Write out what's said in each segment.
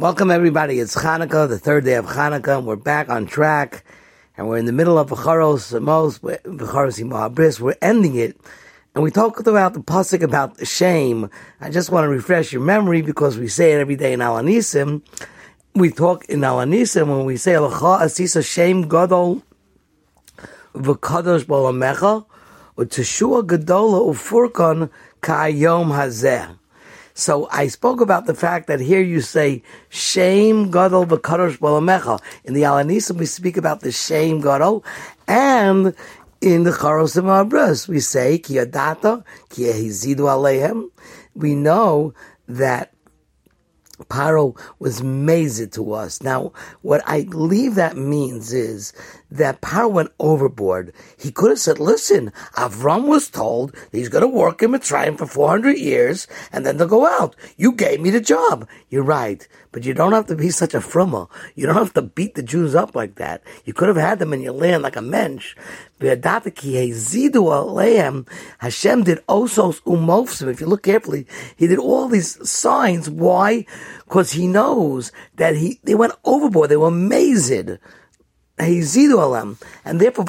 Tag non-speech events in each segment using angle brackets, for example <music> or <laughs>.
Welcome everybody. It's Hanukkah, the third day of Hanukkah, and we're back on track. And we're in the middle of Becharos Amos. We're ending it. And we talked about the pasuk about shame. I just want to refresh your memory because we say it every day in Alanisim. We talk in Alanisim when we say Alacha Asisa Shem Gadol V'Kadosh Balamecha U'Teshua Gadola Ufurkan Ka'ayom Hazeh. So I spoke about the fact that here you say shame gadol v'kadosh balamecha. In the Alanisim we speak about the shame gadol, and in the Charosim Abras we say ki adata ki alehem. We know that Paro was mazed to us. Now, what I believe that means is that Paro went overboard. He could have said, listen, Avram was told he's going to work in Mitzrayim for 400 years and then they'll go out. You gave me the job. You're right. But you don't have to be <laughs> such a frummer. You don't have to beat the Jews up like that. You could have had them in your land like a mensch. Hashem did osos umofsim. If you look carefully, he did all these signs. Why? Because he knows that he they went overboard. They were amazed. And therefore,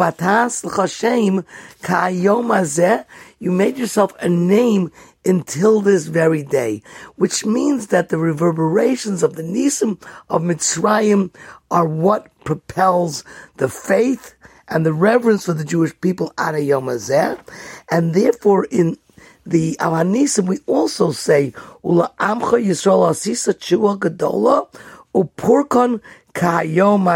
you made yourself a name until this very day, which means that the reverberations of the Nisim of Mitzrayim are what propels the faith and the reverence for the Jewish people at Yom and therefore in the Alanisim we also say Ula Amcha Yisrael Asisa Chua Gadola Upurkon Kayom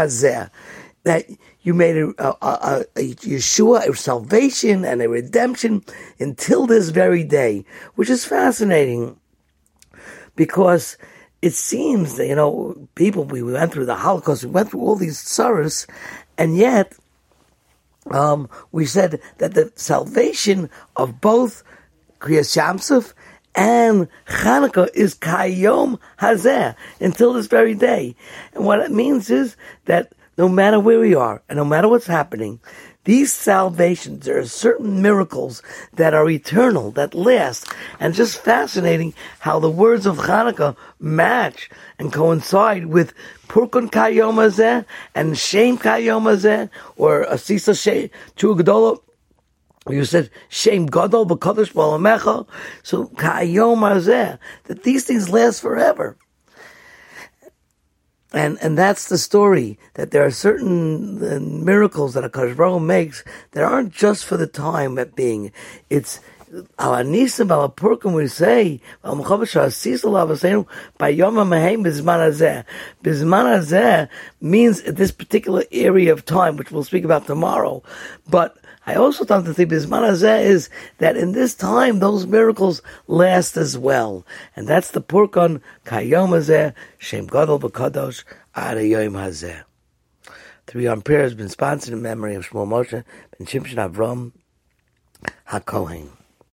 that you made a, a, a, a, Yeshua, a salvation and a redemption until this very day, which is fascinating because it seems that, you know, people, we went through the Holocaust, we went through all these sorrows, and yet, um, we said that the salvation of both Kriyas Yamsuf and Hanukkah is Kayom Hazeh until this very day. And what it means is that no matter where we are and no matter what's happening, these salvations, there are certain miracles that are eternal, that last. And just fascinating how the words of Hanukkah match and coincide with Purkun Kayom and Shem Kayom or Asisa Shem Chugadola. You said Shem Gadol B'Kadosh Balamecha. So Kayom that these things last forever. And and that's the story that there are certain uh, miracles that a Baruch makes that aren't just for the time at being. It's our nisim our purkim we say by yom mehem bizman hazeh. Bizman hazeh means this particular area of time, which we'll speak about tomorrow. But I also thought the thing is that in this time those miracles last as well, and that's the purkon kayom hazeh shem gadol b'kadosh ad yom hazeh. Three on prayer has been sponsored in memory of Shmuel Moshe ben Shimshon Avram HaKohen.